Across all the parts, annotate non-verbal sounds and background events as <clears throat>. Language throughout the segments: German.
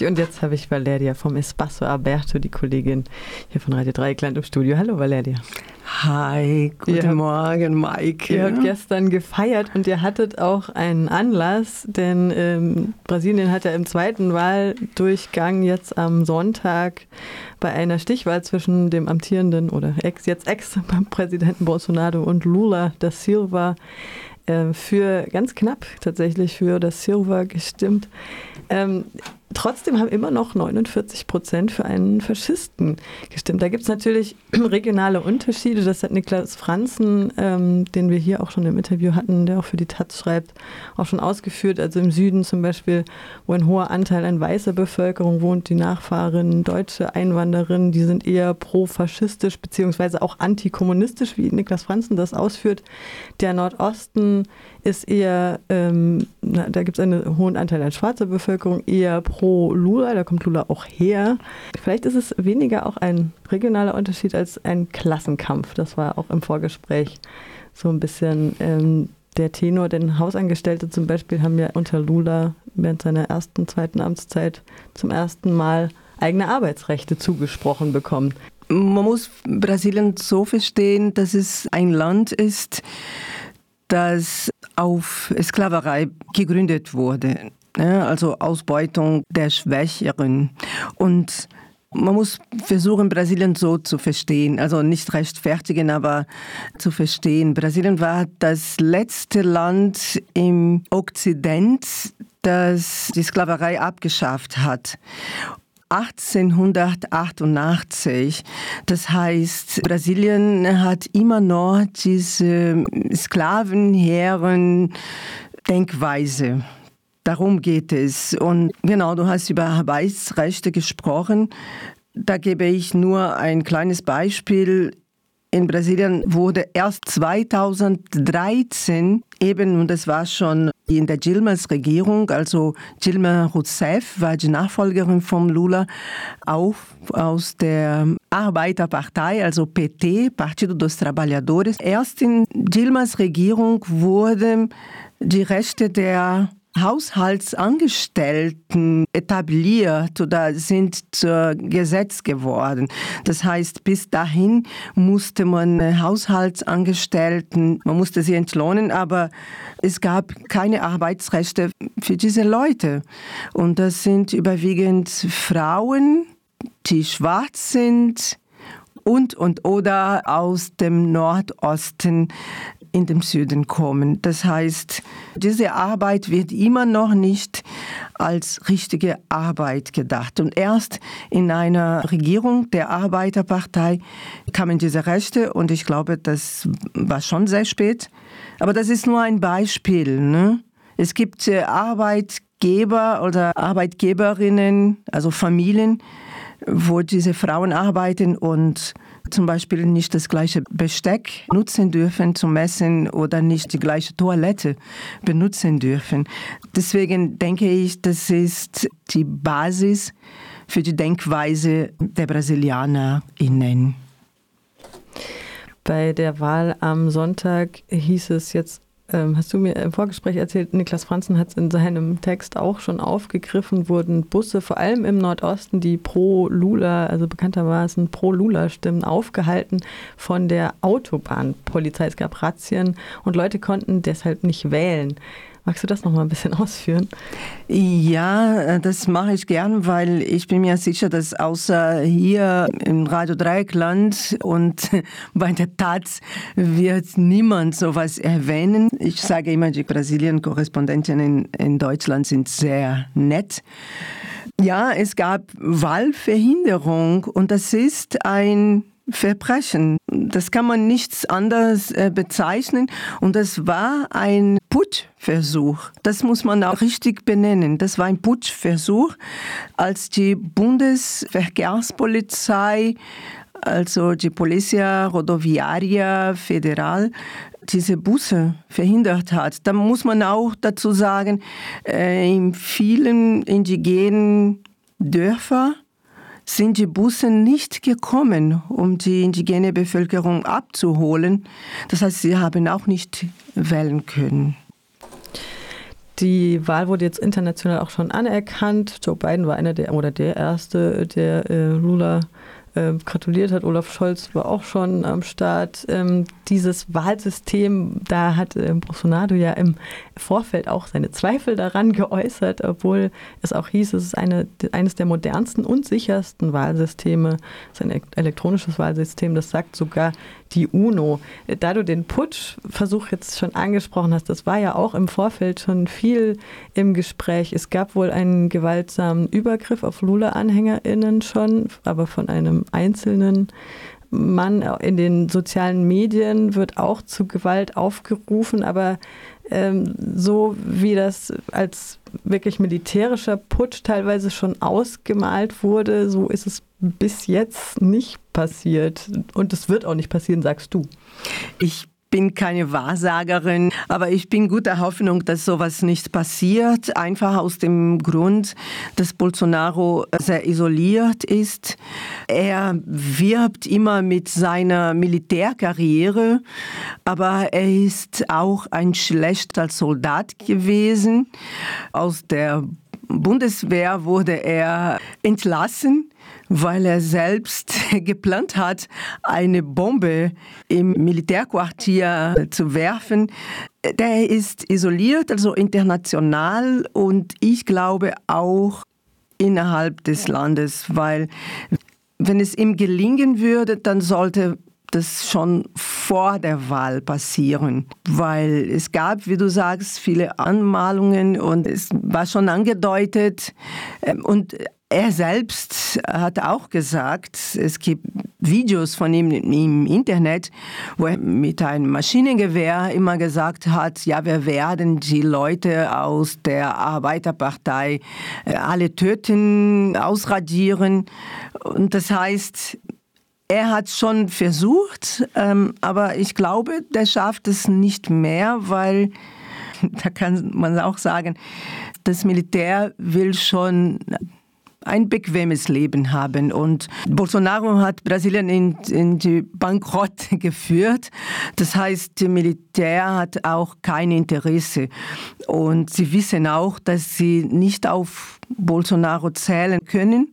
Und jetzt habe ich Valeria vom Espacio Alberto, die Kollegin hier von Radio Dreieckland im Studio. Hallo Valeria. Hi, guten ihr Morgen, Maike. Ihr habt gestern gefeiert und ihr hattet auch einen Anlass, denn ähm, Brasilien hat ja im zweiten Wahldurchgang jetzt am Sonntag bei einer Stichwahl zwischen dem amtierenden oder ex, jetzt Ex-Präsidenten <laughs> Bolsonaro und Lula da Silva äh, für ganz knapp tatsächlich für das Silva gestimmt. Ähm, trotzdem haben immer noch 49 Prozent für einen Faschisten gestimmt. Da gibt es natürlich <clears throat> regionale Unterschiede. Das hat Niklas Franzen, ähm, den wir hier auch schon im Interview hatten, der auch für die Taz schreibt, auch schon ausgeführt. Also im Süden zum Beispiel, wo ein hoher Anteil an weißer Bevölkerung wohnt, die Nachfahren deutsche Einwandererinnen, die sind eher pro-faschistisch beziehungsweise auch antikommunistisch, wie Niklas Franzen das ausführt. Der Nordosten ist eher, ähm, na, da gibt es einen hohen Anteil an schwarzer Bevölkerung, eher pro Lula, da kommt Lula auch her. Vielleicht ist es weniger auch ein regionaler Unterschied als ein Klassenkampf. Das war auch im Vorgespräch so ein bisschen ähm, der Tenor, denn Hausangestellte zum Beispiel haben ja unter Lula während seiner ersten, zweiten Amtszeit zum ersten Mal eigene Arbeitsrechte zugesprochen bekommen. Man muss Brasilien so verstehen, dass es ein Land ist, das auf Sklaverei gegründet wurde, also Ausbeutung der Schwächeren. Und man muss versuchen, Brasilien so zu verstehen, also nicht rechtfertigen, aber zu verstehen. Brasilien war das letzte Land im Okzident, das die Sklaverei abgeschafft hat. 1888. Das heißt, Brasilien hat immer noch diese Sklavenherren Denkweise. Darum geht es. Und genau, du hast über Arbeitsrechte gesprochen. Da gebe ich nur ein kleines Beispiel in Brasilien wurde erst 2013 eben, und das war schon in der Dilmas Regierung, also Dilma Rousseff war die Nachfolgerin von Lula, auch aus der Arbeiterpartei, also PT, Partido dos Trabalhadores. Erst in Dilmas Regierung wurden die Rechte der Haushaltsangestellten etabliert oder sind zur Gesetz geworden. Das heißt, bis dahin musste man Haushaltsangestellten, man musste sie entlohnen, aber es gab keine Arbeitsrechte für diese Leute. Und das sind überwiegend Frauen, die schwarz sind, und und oder aus dem Nordosten in den Süden kommen. Das heißt, diese Arbeit wird immer noch nicht als richtige Arbeit gedacht. Und erst in einer Regierung der Arbeiterpartei kamen diese Rechte und ich glaube, das war schon sehr spät. Aber das ist nur ein Beispiel. Ne? Es gibt äh, Arbeitgeber oder Arbeitgeberinnen, also Familien, wo diese Frauen arbeiten und zum Beispiel nicht das gleiche Besteck nutzen dürfen zum Essen oder nicht die gleiche Toilette benutzen dürfen. Deswegen denke ich, das ist die Basis für die Denkweise der BrasilianerInnen. Bei der Wahl am Sonntag hieß es jetzt hast du mir im Vorgespräch erzählt, Niklas Franzen hat es in seinem Text auch schon aufgegriffen, wurden Busse vor allem im Nordosten, die pro Lula, also bekanntermaßen pro Lula stimmen, aufgehalten von der Autobahnpolizei. Es gab Razzien und Leute konnten deshalb nicht wählen. Magst du das noch mal ein bisschen <laughs> ausführen? Ja, äh, das mache ich gern, weil ich bin mir sicher, dass außer hier im Radio Dreieckland und <laughs> bei der Taz wird niemand sowas erwähnen. Ich sage immer, die Brasilien-Korrespondentinnen in Deutschland sind sehr nett. Ja, es gab Wahlverhinderung und das ist ein Verbrechen. Das kann man nichts anderes äh, bezeichnen. Und das war ein Putschversuch. Das muss man auch richtig benennen. Das war ein Putschversuch, als die Bundesverkehrspolizei, also die Polizia Rodoviaria Federal, diese Busse verhindert hat. Da muss man auch dazu sagen, äh, in vielen indigenen Dörfern sind die Busse nicht gekommen, um die indigene Bevölkerung abzuholen. Das heißt, sie haben auch nicht wählen können. Die Wahl wurde jetzt international auch schon anerkannt. Joe Biden war einer der oder der erste, der äh, Lula äh, gratuliert hat. Olaf Scholz war auch schon am Start. Ähm, dieses Wahlsystem, da hat äh, Bolsonaro ja im Vorfeld auch seine Zweifel daran geäußert, obwohl es auch hieß, es ist eine, eines der modernsten und sichersten Wahlsysteme. Es ist ein elektronisches Wahlsystem, das sagt sogar die UNO. Da du den Putschversuch jetzt schon angesprochen hast, das war ja auch im Vorfeld schon viel im Gespräch. Es gab wohl einen gewaltsamen Übergriff auf Lula-AnhängerInnen schon, aber von einem einzelnen Mann in den sozialen Medien wird auch zu Gewalt aufgerufen, aber ähm, so wie das als wirklich militärischer Putsch teilweise schon ausgemalt wurde, so ist es bis jetzt nicht passiert. Und es wird auch nicht passieren, sagst du. Ich bin keine Wahrsagerin, aber ich bin guter Hoffnung, dass sowas nicht passiert. Einfach aus dem Grund, dass Bolsonaro sehr isoliert ist. Er wirbt immer mit seiner Militärkarriere, aber er ist auch ein schlechter Soldat gewesen. Aus der Bundeswehr wurde er entlassen weil er selbst <laughs> geplant hat, eine Bombe im Militärquartier zu werfen. Der ist isoliert, also international und ich glaube auch innerhalb des Landes, weil wenn es ihm gelingen würde, dann sollte das schon vor der Wahl passieren, weil es gab, wie du sagst, viele Anmalungen und es war schon angedeutet ähm, und er selbst hat auch gesagt, es gibt Videos von ihm im Internet, wo er mit einem Maschinengewehr immer gesagt hat, ja, wir werden die Leute aus der Arbeiterpartei äh, alle töten, ausradieren. Und das heißt, er hat schon versucht, ähm, aber ich glaube, der schafft es nicht mehr, weil <laughs> da kann man auch sagen, das Militär will schon ein bequemes Leben haben. Und Bolsonaro hat Brasilien in, in die Bankrott <laughs> geführt. Das heißt, das Militär hat auch kein Interesse. Und sie wissen auch, dass sie nicht auf Bolsonaro zählen können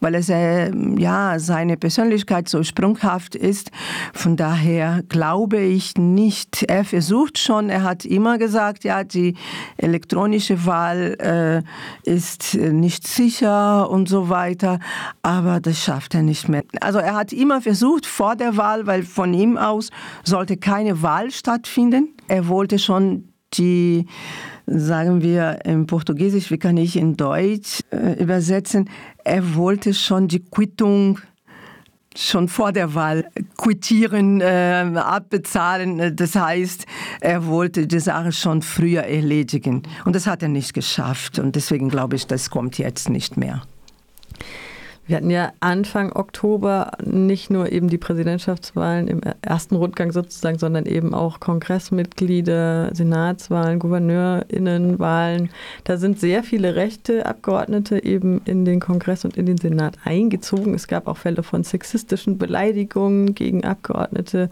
weil es äh, ja seine Persönlichkeit so sprunghaft ist. Von daher glaube ich nicht. Er versucht schon, er hat immer gesagt, ja, die elektronische Wahl äh, ist nicht sicher und so weiter, aber das schafft er nicht mehr. Also er hat immer versucht vor der Wahl, weil von ihm aus sollte keine Wahl stattfinden. Er wollte schon die sagen wir im Portugiesisch, wie kann ich in Deutsch äh, übersetzen, er wollte schon die Quittung schon vor der Wahl quittieren, äh, abbezahlen. Das heißt, er wollte die Sache schon früher erledigen. Und das hat er nicht geschafft. Und deswegen glaube ich, das kommt jetzt nicht mehr. Wir hatten ja Anfang Oktober nicht nur eben die Präsidentschaftswahlen im ersten Rundgang sozusagen, sondern eben auch Kongressmitglieder, Senatswahlen, Gouverneurinnenwahlen. Da sind sehr viele rechte Abgeordnete eben in den Kongress und in den Senat eingezogen. Es gab auch Fälle von sexistischen Beleidigungen gegen Abgeordnete.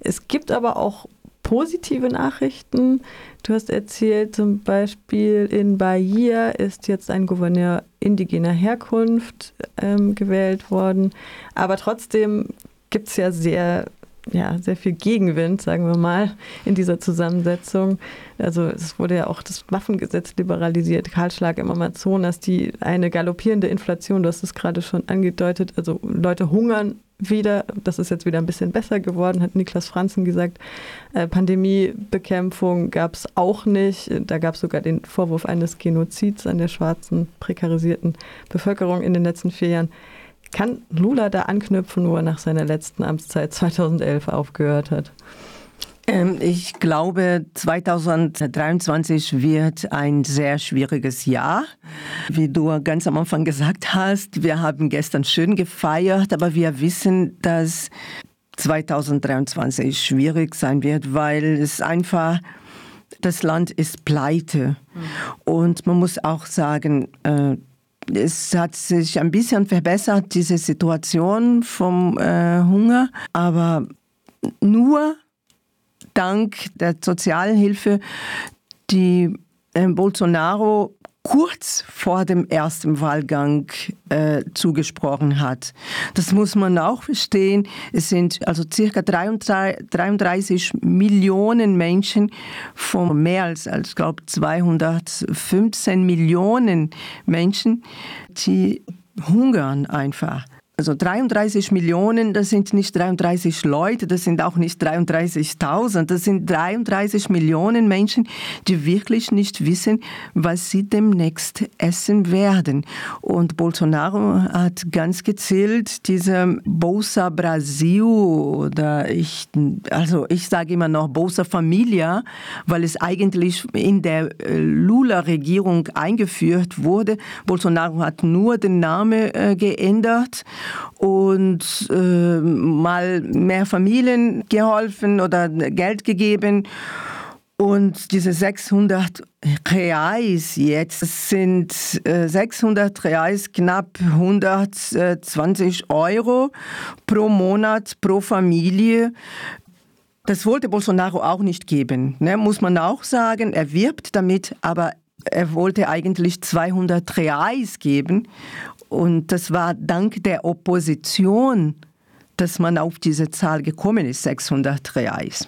Es gibt aber auch positive Nachrichten. Du hast erzählt, zum Beispiel in Bahia ist jetzt ein Gouverneur indigener Herkunft ähm, gewählt worden. Aber trotzdem gibt es ja sehr, ja sehr viel Gegenwind, sagen wir mal, in dieser Zusammensetzung. Also es wurde ja auch das Waffengesetz liberalisiert, Kahlschlag im Amazonas, die eine galoppierende Inflation, du hast es gerade schon angedeutet, also Leute hungern wieder, das ist jetzt wieder ein bisschen besser geworden, hat Niklas Franzen gesagt. Äh, Pandemiebekämpfung gab es auch nicht. Da gab es sogar den Vorwurf eines Genozids an der schwarzen, prekarisierten Bevölkerung in den letzten vier Jahren. Kann Lula da anknüpfen, wo er nach seiner letzten Amtszeit 2011 aufgehört hat? Ähm, ich glaube, 2023 wird ein sehr schwieriges Jahr. Wie du ganz am Anfang gesagt hast, wir haben gestern schön gefeiert, aber wir wissen, dass 2023 schwierig sein wird, weil es einfach, das Land ist pleite. Und man muss auch sagen, äh, es hat sich ein bisschen verbessert, diese Situation vom äh, Hunger, aber nur dank der Sozialhilfe, die äh, Bolsonaro kurz vor dem ersten Wahlgang äh, zugesprochen hat. Das muss man auch verstehen. Es sind also circa 33, 33 Millionen Menschen von mehr als, als glaube 215 Millionen Menschen, die hungern einfach. Also 33 Millionen, das sind nicht 33 Leute, das sind auch nicht 33.000, das sind 33 Millionen Menschen, die wirklich nicht wissen, was sie demnächst essen werden. Und Bolsonaro hat ganz gezielt diese Bolsa Brasil oder ich, also ich sage immer noch Bolsa Familia, weil es eigentlich in der äh, Lula-Regierung eingeführt wurde. Bolsonaro hat nur den Namen äh, geändert und äh, mal mehr Familien geholfen oder Geld gegeben. Und diese 600 Reais jetzt sind äh, 600 Reais knapp 120 Euro pro Monat pro Familie. Das wollte Bolsonaro auch nicht geben, ne? muss man auch sagen. Er wirbt damit, aber er wollte eigentlich 200 Reais geben und das war dank der Opposition, dass man auf diese Zahl gekommen ist, 600 Reais.